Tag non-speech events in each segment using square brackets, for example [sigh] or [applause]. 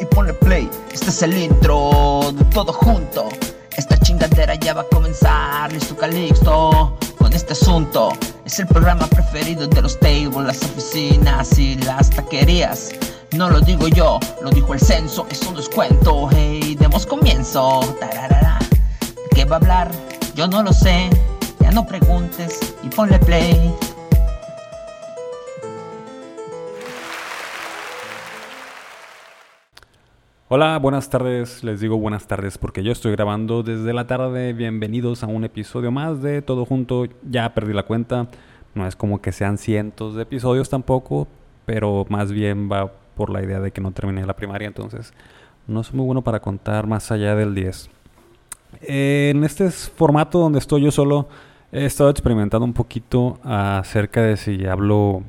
y ponle play. Este es el intro de todo junto. Esta chingadera ya va a comenzar, listo Calixto, con este asunto. Es el programa preferido de los tables, las oficinas y las taquerías. No lo digo yo, lo dijo el censo, eso no es cuento. Hey, demos comienzo. Tararara. ¿De qué va a hablar? Yo no lo sé. Ya no preguntes y ponle play. Hola, buenas tardes. Les digo buenas tardes porque yo estoy grabando desde la tarde. Bienvenidos a un episodio más de Todo Junto. Ya perdí la cuenta. No es como que sean cientos de episodios tampoco, pero más bien va por la idea de que no terminé la primaria, entonces no soy muy bueno para contar más allá del 10. en este formato donde estoy yo solo, he estado experimentando un poquito acerca de si hablo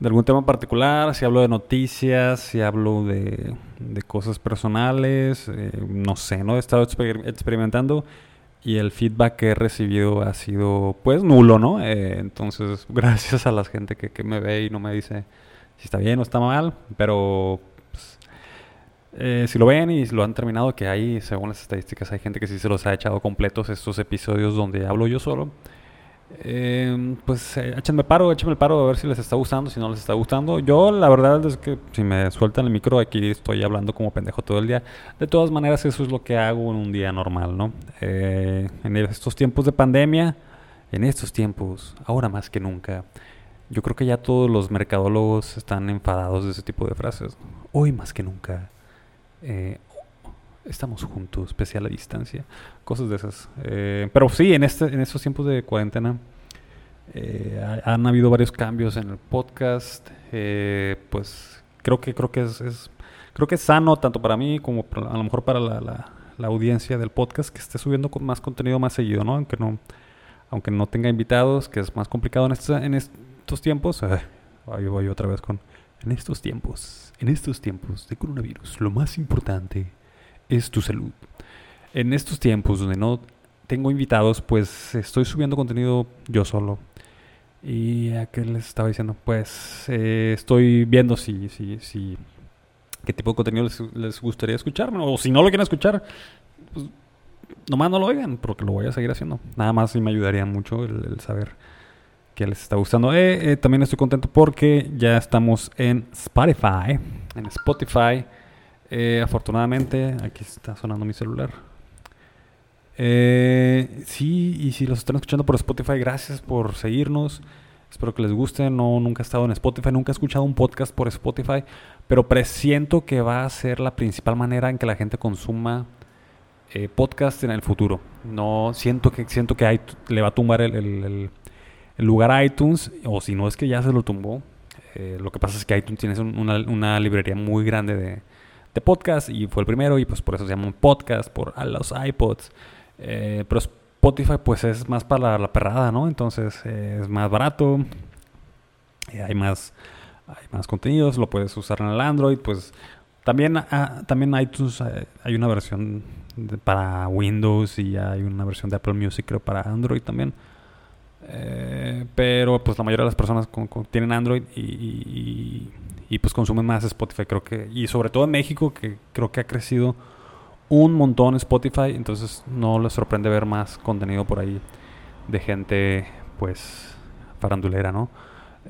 de algún tema particular, si hablo de noticias, si hablo de, cosas personales, eh, no sé, ¿no? He estado experimentando y el feedback que he recibido ha sido pues nulo, ¿no? Eh, entonces, [laughs] gracias a la gente que, me ve y no me dice si está bien o está mal, pero pues, eh, si lo ven y lo han terminado, que hay, según las estadísticas, hay gente que sí se los ha echado completos estos episodios donde hablo yo solo. Eh, pues eh, échenme paro, échenme el paro a ver si les está gustando, si no les está gustando. Yo la verdad es que si me sueltan el micro aquí estoy hablando como pendejo todo el día. De todas maneras eso es lo que hago en un día normal, ¿no? Eh, en estos tiempos de pandemia, en estos tiempos, ahora más que nunca, yo creo que ya todos los mercadólogos están enfadados de ese tipo de frases. Hoy más que nunca. Eh, estamos juntos, especial a distancia, cosas de esas. Eh, pero sí, en, este, en estos tiempos de cuarentena eh, han habido varios cambios en el podcast. Eh, pues creo que creo que es, creo que es sano tanto para mí como a lo mejor para la, la, audiencia del podcast que esté subiendo con más contenido más seguido, ¿no? Aunque no, aunque no tenga invitados, que es más complicado en, este, en estos tiempos. ahí voy otra vez con en estos tiempos, en estos tiempos de coronavirus, lo más importante es tu salud. En estos tiempos donde no tengo invitados, pues estoy subiendo contenido yo solo. Y a qué les estaba diciendo, pues eh, estoy viendo si, si, si, qué tipo de contenido les, gustaría escucharme. O si no lo quieren escuchar, pues nomás no lo oigan, porque lo voy a seguir haciendo. Nada más sí me ayudaría mucho el, saber que les está gustando. Eh, eh, también estoy contento porque ya estamos en Spotify. En Spotify. Eh, afortunadamente, aquí está sonando mi celular. Eh, sí, y si los están escuchando por Spotify, gracias por seguirnos. Espero que les guste. No, nunca he estado en Spotify, nunca he escuchado un podcast por Spotify, pero presiento que va a ser la principal manera en que la gente consuma eh, podcast en el futuro. No siento que siento que le va a tumbar el, lugar a iTunes, o si no es que ya se lo tumbó. Eh, lo que pasa es que iTunes tiene una librería muy grande de, de podcast y fue el primero y pues por eso se llama un podcast, por los iPods. Eh, pero Spotify pues es más para la, perrada, ¿no? Entonces eh, es más barato, eh, hay, más, hay más contenidos, lo puedes usar en el Android, pues también, ah, también iTunes hay una versión para Windows y hay una versión de Apple Music creo para Android también. Pero pues la mayoría de las personas tienen Android y pues consumen más Spotify, creo que, y sobre todo en México, que creo que ha crecido un montón Spotify, entonces no les sorprende ver más contenido por ahí de gente, pues, farandulera, ¿no?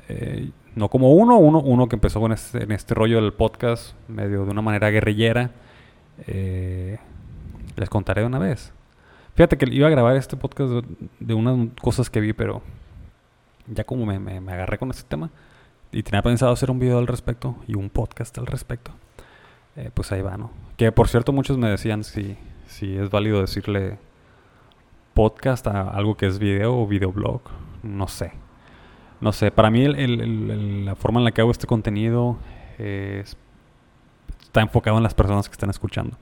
Eh, no como uno, uno, uno que empezó con este, en este rollo del podcast, medio de una manera guerrillera. Eh, les contaré de una vez. Fíjate que iba a grabar este podcast de, unas cosas que vi, pero ya como me, me agarré con este tema, y tenía pensado hacer un video al respecto y un podcast al respecto. Eh, pues ahí va, ¿no? Que por cierto muchos me decían si, si es válido decirle podcast a algo que es video o videoblog. No sé. No sé, para mí la forma en la que hago este contenido está enfocado en las personas que están escuchando.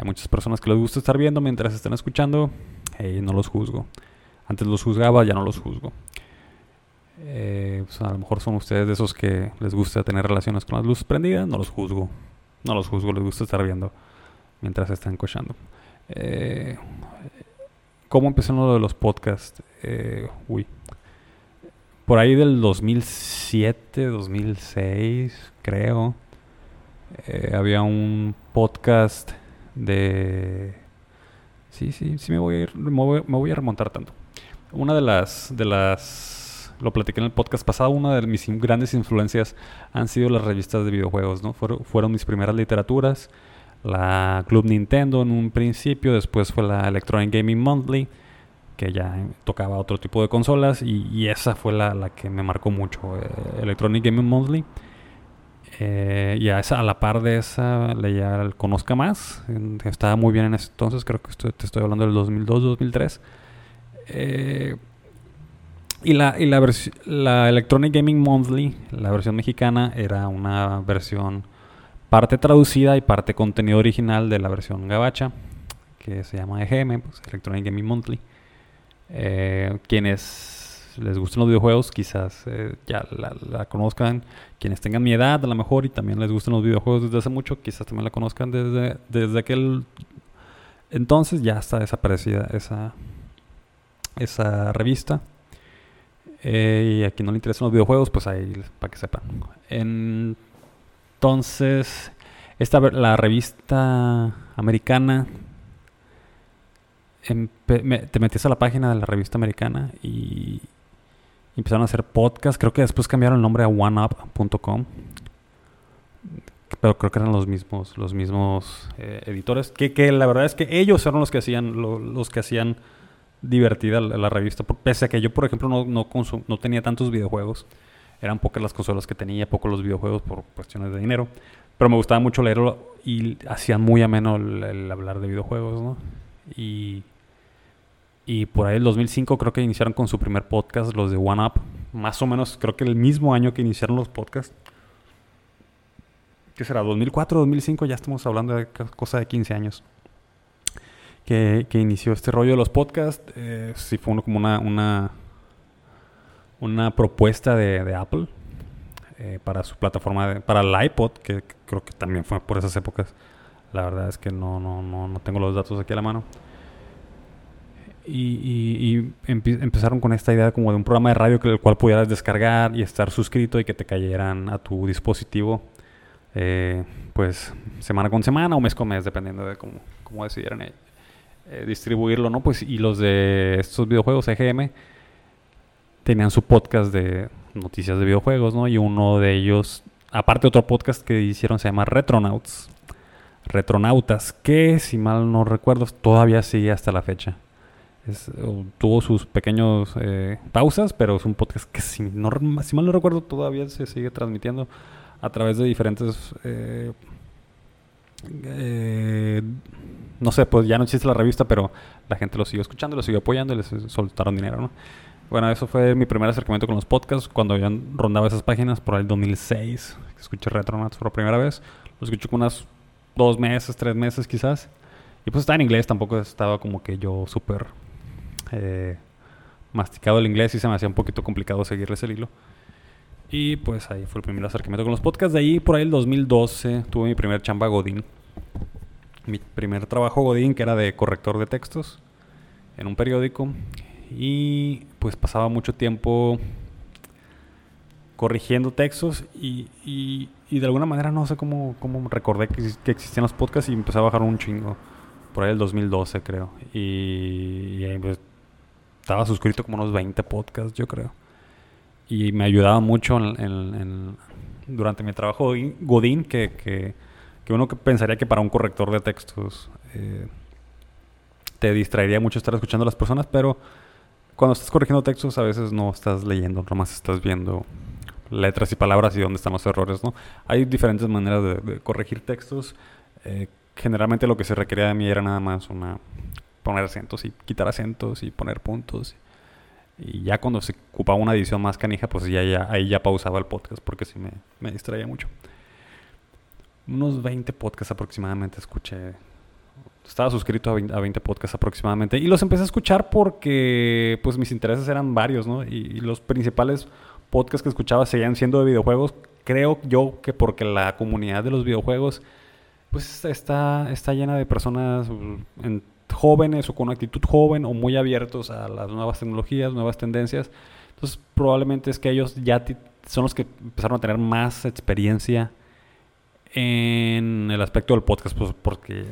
Hay muchas personas que les gusta estar viendo mientras están escuchando y no los juzgo. Antes los juzgaba, ya no los juzgo. Eh, pues, a lo mejor son ustedes de esos que les gusta tener relaciones con las luces prendidas. No los juzgo. No los juzgo, les gusta estar viendo mientras están cochando. Eh, ¿Cómo empezó lo de los podcasts? Eh, uy. Por ahí del 2007, 2006, creo. Eh, había un podcast de... Sí, sí, sí me voy a ir, me voy, a remontar tanto. Una de las, de las, lo platiqué en el podcast pasado, una de mis grandes influencias han sido las revistas de videojuegos, ¿no? Fueron, fueron mis primeras literaturas, la Club Nintendo en un principio, después fue la Electronic Gaming Monthly, que ya tocaba otro tipo de consolas, y, esa fue la, la, que me marcó mucho, eh, Electronic Gaming Monthly. Eh, y a, esa, a la par de esa leía el Conozca Más. Estaba muy bien en ese entonces, creo que te estoy hablando del 2002-2003. Eh, y la, y la, la Electronic Gaming Monthly, la versión mexicana, era una versión parte traducida y parte contenido original de la versión gabacha, que se llama EGM, pues, Electronic Gaming Monthly. Eh, quienes les gusten los videojuegos, quizás eh, ya la, conozcan. Quienes tengan mi edad, a lo mejor, y también les gusten los videojuegos desde hace mucho, quizás también la conozcan desde, desde aquel entonces. Ya está desaparecida esa, esa revista. Eh, y a quien no le interesan los videojuegos, pues ahí para que sepan. Entonces, esta, la revista americana te metías a la página de la revista americana y empezaron a hacer podcast. Creo que después cambiaron el nombre a oneup.com. Pero creo que eran los mismos, los mismos eh, editores. Que, que, la verdad es que ellos eran los que hacían, los que hacían divertida la, revista. Pese a que yo, por ejemplo, no, no, no tenía tantos videojuegos. Eran pocas las consolas que tenía, pocos los videojuegos por cuestiones de dinero. Pero me gustaba mucho leerlo y hacían muy ameno el, hablar de videojuegos, ¿no? Y por ahí el 2005 creo que iniciaron con su primer podcast, los de One Up. Más o menos creo que el mismo año que iniciaron los podcasts. ¿Qué será? ¿2004, 2005? Ya estamos hablando de cosa de 15 años. Que, inició este rollo de los podcasts. Eh, sí fue como una, una, una propuesta de, Apple eh, para su plataforma, para el iPod, que, creo que también fue por esas épocas. La verdad es que no, no, no, no tengo los datos aquí a la mano. Y, empezaron con esta idea como de un programa de radio que el cual pudieras descargar y estar suscrito y que te cayeran a tu dispositivo eh, pues semana con semana o mes con mes dependiendo de cómo, cómo decidieran eh, eh, distribuirlo no pues y los de estos videojuegos EGM tenían su podcast de noticias de videojuegos no y uno de ellos aparte otro podcast que hicieron se llama Retronauts Retronautas que si mal no recuerdo todavía sigue hasta la fecha tuvo sus pequeños eh, pausas, pero es un podcast que si, no, si mal no recuerdo todavía se sigue transmitiendo a través de diferentes... Eh, eh, no sé, pues ya no existe la revista, pero la gente lo siguió escuchando, lo siguió apoyando y les soltaron dinero, ¿no? Bueno, eso fue mi primer acercamiento con los podcasts cuando ya rondaba esas páginas por el 2006. Escuché Retronauts por primera vez. Lo escuché con unas dos meses, tres meses quizás. Y pues estaba en inglés, tampoco estaba como que yo súper eh, masticado el inglés y se me hacía un poquito complicado seguirles el hilo. Y pues ahí fue el primer acercamiento con los podcasts. De ahí, por ahí el 2012, tuve mi primer chamba Godín. Mi primer trabajo Godín, que era de corrector de textos en un periódico. Y pues pasaba mucho tiempo corrigiendo textos y, y, de alguna manera no sé cómo, cómo recordé que, que, existían los podcasts y empecé a bajar un chingo. Por ahí el 2012 creo. Y, y pues estaba suscrito como unos 20 podcasts, yo creo. Y me ayudaba mucho en, durante mi trabajo Godín, que, que, uno que pensaría que para un corrector de textos eh, te distraería mucho estar escuchando a las personas, pero cuando estás corrigiendo textos a veces no estás leyendo, nomás estás viendo letras y palabras y dónde están los errores, ¿no? Hay diferentes maneras de, corregir textos. Eh, generalmente lo que se requería de mí era nada más una poner acentos y quitar acentos y poner puntos. Y ya cuando se ocupaba una edición más canija, pues ya, ya ahí ya pausaba el podcast porque sí me, me distraía mucho. Unos 20 podcasts aproximadamente escuché. Estaba suscrito a 20, podcasts aproximadamente. Y los empecé a escuchar porque pues mis intereses eran varios, ¿no? Y, los principales podcasts que escuchaba seguían siendo de videojuegos. Creo yo que porque la comunidad de los videojuegos pues está, está llena de personas en jóvenes o con actitud joven o muy abiertos a las nuevas tecnologías, nuevas tendencias. Entonces probablemente es que ellos ya son los que empezaron a tener más experiencia en el aspecto del podcast, pues porque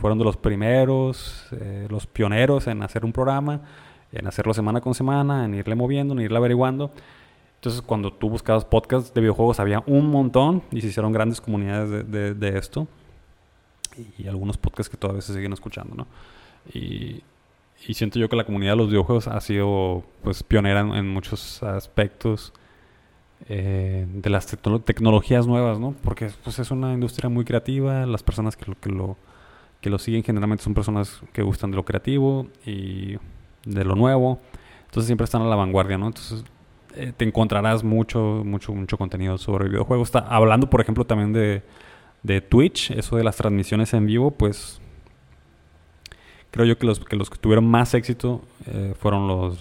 fueron de los primeros, eh, los pioneros en hacer un programa, en hacerlo semana con semana, en irle moviendo, en irle averiguando. Entonces, cuando tú buscabas podcasts de videojuegos, había un montón y se hicieron grandes comunidades de, esto. Y algunos podcasts que todavía se siguen escuchando, ¿no? Y, siento yo que la comunidad de los videojuegos ha sido pues pionera en muchos aspectos eh, de las tecnologías nuevas, ¿no? Porque pues, es una industria muy creativa, las personas que lo, que, lo, que lo siguen generalmente son personas que gustan de lo creativo y de lo nuevo, entonces siempre están a la vanguardia, ¿no? Entonces eh, te encontrarás mucho, mucho, mucho contenido sobre videojuegos. Está, hablando, por ejemplo, también de, de Twitch, eso de las transmisiones en vivo, pues creo yo que los que, los que tuvieron más éxito eh, fueron los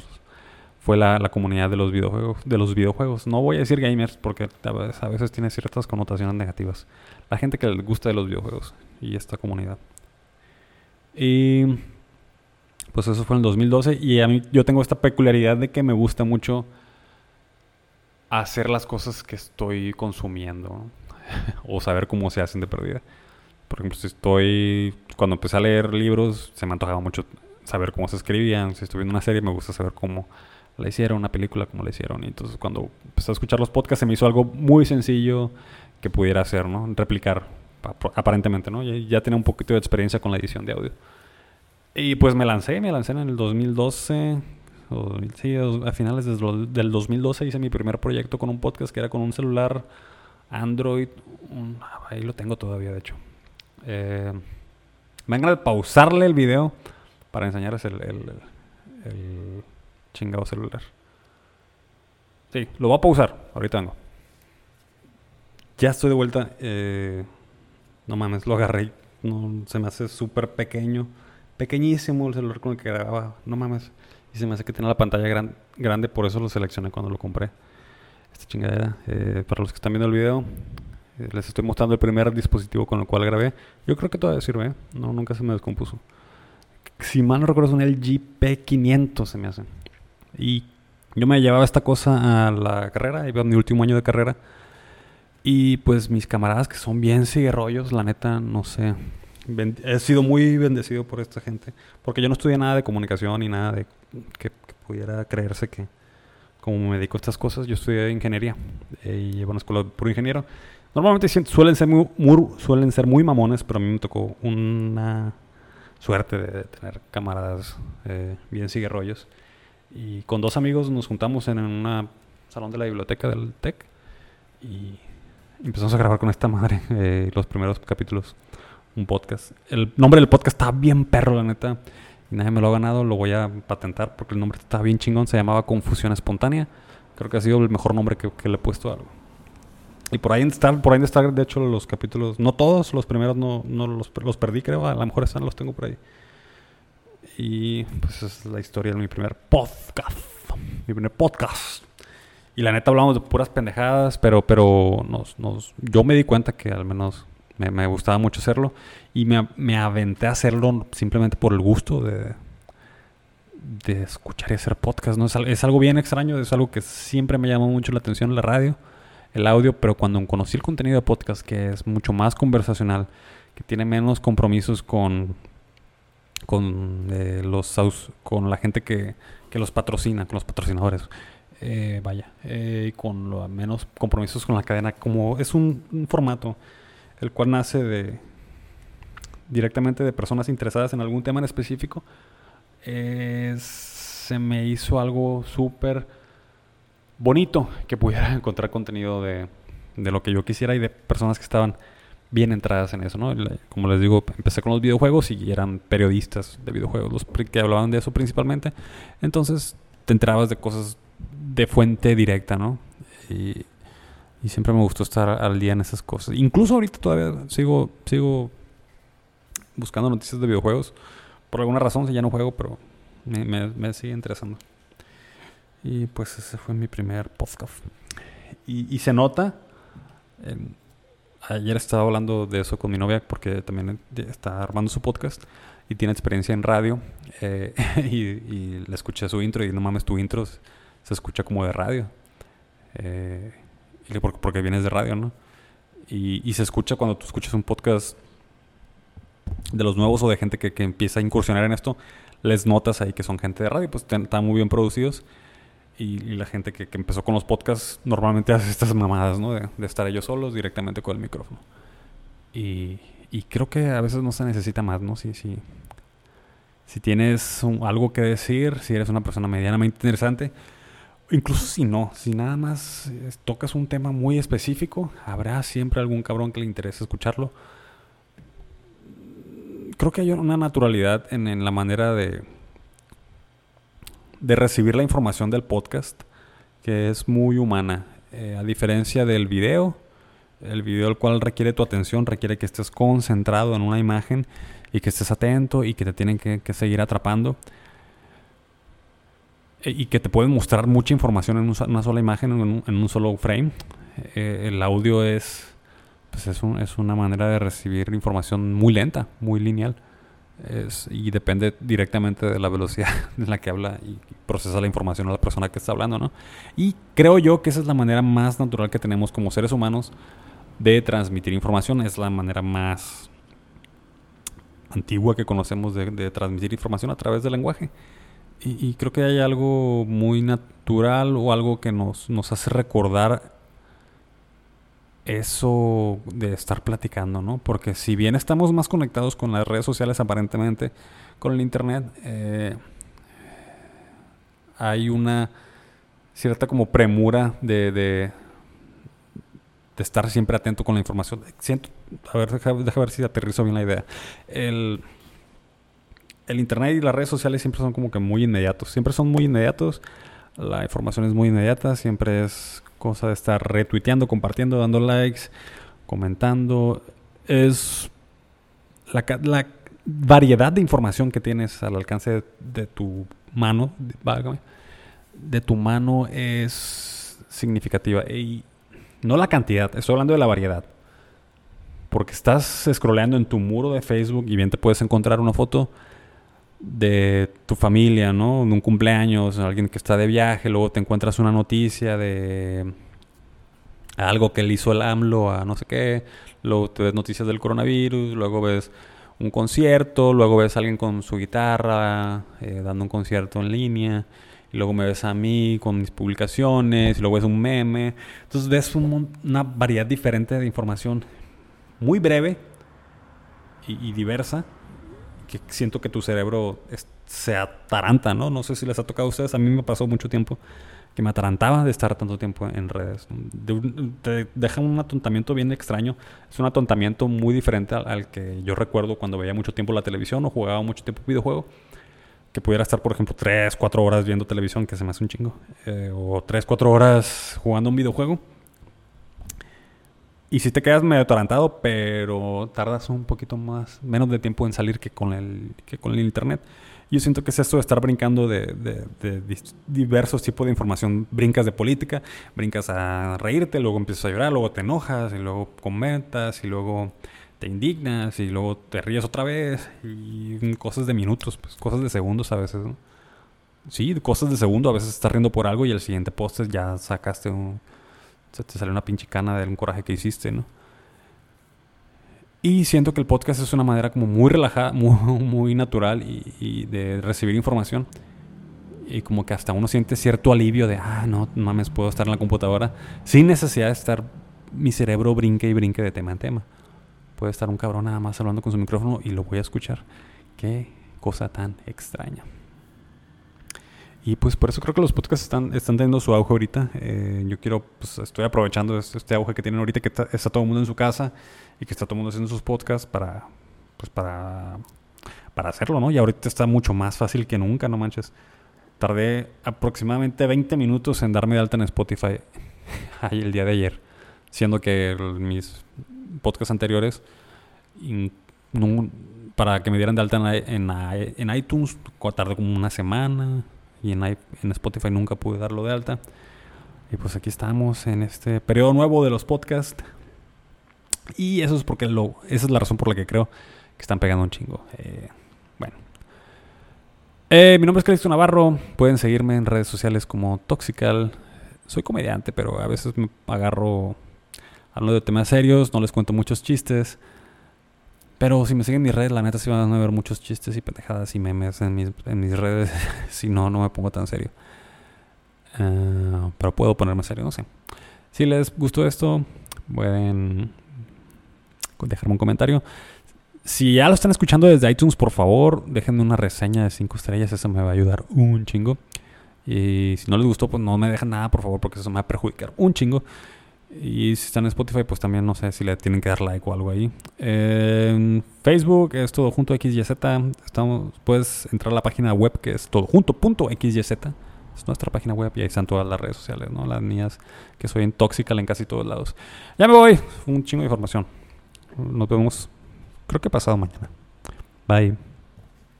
fue la, la, comunidad de los videojuegos. De los videojuegos. No voy a decir gamers porque a veces, tiene ciertas connotaciones negativas. La gente que le gusta de los videojuegos y esta comunidad. Y pues eso fue en el 2012 y a mí yo tengo esta peculiaridad de que me gusta mucho hacer las cosas que estoy consumiendo [laughs] o saber cómo se hacen de perdida. Por ejemplo, si estoy cuando empecé a leer libros se me antojaba mucho saber cómo se escribían. Si estoy viendo una serie me gusta saber cómo la hicieron, una película como la hicieron. Y entonces cuando empecé a escuchar los podcasts se me hizo algo muy sencillo que pudiera hacer, ¿no? Replicar, aparentemente, ¿no? Ya, tenía un poquito de experiencia con la edición de audio. Y pues me lancé, me lancé en el 2012, o, sí, a finales del 2012 hice mi primer proyecto con un podcast que era con un celular Android, ahí lo tengo todavía de hecho. Eh, a pausarle el video para enseñarles el, el chingado celular. Sí, lo voy a pausar. Ahorita vengo. Ya estoy de vuelta. Eh, no mames, lo agarré. No, se me hace súper pequeño. Pequeñísimo el celular con el que grababa. No mames. Y se me hace que tiene la pantalla gran, grande. Por eso lo seleccioné cuando lo compré. Esta chingadera. Eh, para los que están viendo el video. Eh, les estoy mostrando el primer dispositivo con el cual grabé. Yo creo que todavía sirve. No, nunca se me descompuso. Si mal no recuerdo es un LG P500 se me hace. Y yo me llevaba esta cosa a la carrera, iba a mi último año de carrera. Y pues mis camaradas que son bien rollos, la neta, no sé. He sido muy bendecido por esta gente. Porque yo no estudié nada de comunicación ni nada de que, pudiera creerse que, como me dedico a estas cosas, yo estudié ingeniería eh, y llevo una escuela puro ingeniero. Normalmente suelen ser muy, suelen ser muy mamones, pero a mí me tocó una suerte de, tener camaradas eh, bien rollos y con dos amigos nos juntamos en un salón de la biblioteca del TEC y empezamos a grabar con esta madre [laughs] eh, los primeros capítulos, un podcast. El nombre del podcast está bien perro, la neta. Y nadie me lo ha ganado, lo voy a patentar porque el nombre está bien chingón. Se llamaba Confusión Espontánea. Creo que ha sido el mejor nombre que, le he puesto a algo. Y por ahí están, por ahí están, de hecho, los capítulos. No todos, los primeros no, no los, los perdí, creo. A lo mejor están, los tengo por ahí. Y pues es la historia de mi primer podcast. Mi primer podcast. Y la neta hablamos de puras pendejadas, pero, pero nos, nos, yo me di cuenta que al menos me, me gustaba mucho hacerlo. Y me, me, aventé a hacerlo simplemente por el gusto de, de escuchar y hacer podcast. ¿no? Es, es, algo bien extraño, es algo que siempre me llamó mucho la atención en la radio, el audio, pero cuando conocí el contenido de podcast, que es mucho más conversacional, que tiene menos compromisos con con eh, los con la gente que, que, los patrocina, con los patrocinadores. Eh, vaya, eh, con menos compromisos con la cadena, como es un, formato el cual nace de directamente de personas interesadas en algún tema en específico, se me hizo algo súper bonito que pudiera [laughs] encontrar contenido de, de lo que yo quisiera y de personas que estaban bien entradas en eso, ¿no? Como les digo, empecé con los videojuegos y eran periodistas de videojuegos los que hablaban de eso principalmente. Entonces te enterabas de cosas de fuente directa, ¿no? Y, siempre me gustó estar al día en esas cosas. Incluso ahorita todavía sigo, sigo buscando noticias de videojuegos. Por alguna razón, si ya no juego, pero me, sigue interesando. Y pues ese fue mi primer podcast. Y, y se nota ayer estaba hablando de eso con mi novia porque también está armando su podcast y tiene experiencia en radio eh, [laughs] y, le escuché su intro y no mames, tu intro se escucha como de radio. Eh, porque, vienes de radio, ¿no? Y, y se escucha cuando tú escuchas un podcast de los nuevos o de gente que, que empieza a incursionar en esto, les notas ahí que son gente de radio, pues están muy bien producidos. Y, y la gente que, que, empezó con los podcasts normalmente [laughs] hace estas mamadas, ¿no? De, de, estar ellos solos directamente con el micrófono. Y, y creo que a veces no se necesita más, ¿no? Si, si, si tienes un, algo que decir, si eres una persona medianamente interesante, incluso si no, si nada más tocas un tema muy específico, habrá siempre algún cabrón que le interese escucharlo. Creo que hay una naturalidad en, en la manera de, de recibir la información del podcast que es muy humana. Eh, a diferencia del video, el video el cual requiere tu atención, requiere que estés concentrado en una imagen y que estés atento y que te tienen que, seguir atrapando. E, y que te pueden mostrar mucha información en una sola imagen, en un, en un solo frame. Eh, el audio es, pues es una manera de recibir información muy lenta, muy lineal. Es, y depende directamente de la velocidad [laughs] en la que habla y procesa la información a la persona que está hablando, ¿no? Y creo yo que esa es la manera más natural que tenemos como seres humanos de transmitir información, es la manera más antigua que conocemos de, transmitir información a través del lenguaje. Y, y, creo que hay algo muy natural o algo que nos, nos hace recordar eso de estar platicando, ¿no? Porque si bien estamos más conectados con las redes sociales aparentemente, con el Internet, eh, hay una cierta como premura de, de, estar siempre atento con la información. Siento, a ver, deja, deja ver si aterrizo bien la idea. El, el Internet y las redes sociales siempre son como que muy inmediatos, siempre son muy inmediatos, la información es muy inmediata, siempre es cosa de estar retuiteando, compartiendo, dando likes, comentando. Es la, la variedad de información que tienes al alcance de, de tu mano, válgame, de tu mano es significativa. Y no la cantidad, estoy hablando de la variedad. Porque estás scrolleando en tu muro de Facebook y bien te puedes encontrar una foto de tu familia, ¿no? De un cumpleaños, alguien que está de viaje, luego te encuentras una noticia de algo que le hizo el AMLO a no sé qué, luego te ves noticias del coronavirus, luego ves un concierto, luego ves a alguien con su guitarra eh, dando un concierto en línea, y luego me ves a mí con mis publicaciones, y luego ves un meme. Entonces ves un, una variedad diferente de información, muy breve y diversa que siento que tu cerebro se ataranta, ¿no? No sé si les ha tocado a ustedes, a mí me pasó mucho tiempo que me atarantaba de estar tanto tiempo en redes. De deja un atontamiento bien extraño. Es un atontamiento muy diferente al, al, que yo recuerdo cuando veía mucho tiempo la televisión o jugaba mucho tiempo videojuego. Que pudiera estar, por ejemplo, 3, 4 horas viendo televisión, que se me hace un chingo. Eh, o 3, 4 horas jugando un videojuego. Y si te quedas medio atarantado, pero tardas un poquito más, menos de tiempo en salir que con el, que con el internet. Yo siento que es esto de estar brincando de, diversos tipos de información. Brincas de política, brincas a reírte, luego empiezas a llorar, luego te enojas, y luego comentas, y luego te indignas, y luego te ríes otra vez. Y cosas de minutos, pues cosas de segundos a veces. Sí, cosas de segundo, a veces estás riendo por algo y el siguiente post ya sacaste un se te sale una pinche cana de un coraje que hiciste, ¿no? Y siento que el podcast es una manera como muy relajada, [laughs] muy, muy natural y, y, de recibir información. Y como que hasta uno siente cierto alivio de, ah, no mames, puedo estar en la computadora sin necesidad de estar mi cerebro brinque y brinque de tema en tema. Puede estar un cabrón nada más hablando con su micrófono y lo voy a escuchar. Qué cosa tan extraña. Y pues por eso creo que los podcasts están, están teniendo su auge ahorita. Eh, yo quiero, pues estoy aprovechando este, este auge que tienen ahorita, que está, todo el mundo en su casa y que está todo el mundo haciendo sus podcasts para, pues para, para hacerlo, ¿no? Y ahorita está mucho más fácil que nunca, no manches. Tardé aproximadamente 20 minutos en darme de alta en Spotify [laughs] el día de ayer, siendo que mis podcasts anteriores, para que me dieran de alta en, en, en iTunes, tardé como una semana y en, en Spotify nunca pude darlo de alta. Y pues aquí estamos en este periodo nuevo de los podcasts. Y eso es porque lo, esa es la razón por la que creo que están pegando un chingo. Eh, bueno. Eh, mi nombre es Calixto Navarro. Pueden seguirme en redes sociales como Toxical. Soy comediante, pero a veces me agarro Hablo de temas serios, no les cuento muchos chistes. Pero si me siguen en mis redes, la neta sí van a ver muchos chistes y pendejadas y memes en mis, en mis redes. [laughs] si no, no me pongo tan serio. Eh, pero puedo ponerme serio, no sé. Si les gustó esto, pueden dejarme un comentario. Si ya lo están escuchando desde iTunes, por favor, déjenme una reseña de 5 estrellas. Eso me va a ayudar un chingo. Y si no les gustó, pues no me dejen nada, por favor, porque eso me va a perjudicar un chingo. Y si están en Spotify, pues también no sé si le tienen que dar like o algo ahí. En Facebook es todo junto XYZ. Estamos, puedes entrar a la página web que es todojunto.xyz. Es nuestra página web y ahí están todas las redes sociales, ¿no? Las mías, que soy en en casi todos lados. Ya me voy. Un chingo de información. Nos vemos, creo que pasado mañana. Bye.